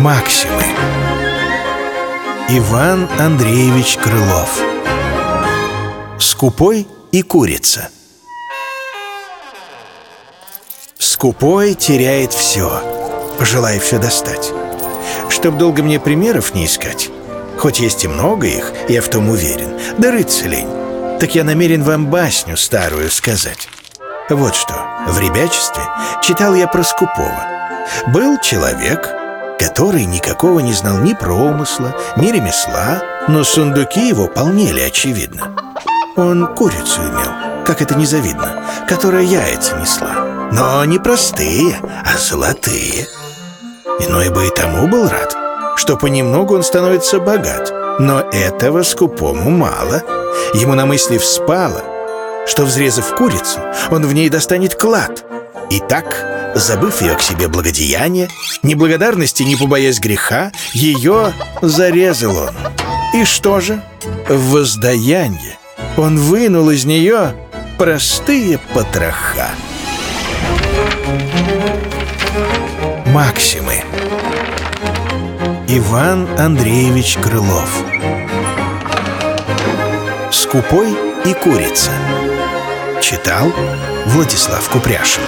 Максимы. Иван Андреевич Крылов. Скупой и курица. Скупой теряет все, желая все достать. Чтоб долго мне примеров не искать. Хоть есть и много их, я в том уверен. Да рыться лень. Так я намерен вам басню старую сказать. Вот что, в ребячестве читал я про скупого. Был человек, который никакого не знал ни промысла, ни ремесла, но сундуки его полнели, очевидно. Он курицу имел, как это незавидно, которая яйца несла. Но не простые, а золотые. Иной бы и тому был рад, что понемногу он становится богат. Но этого скупому мало. Ему на мысли вспало, что, взрезав курицу, он в ней достанет клад. И так Забыв ее к себе благодеяние, ни благодарности, ни побоясь греха, ее зарезал он. И что же? В воздаяние он вынул из нее простые потроха. Максимы Иван Андреевич Крылов Скупой и курица Читал Владислав Купряшин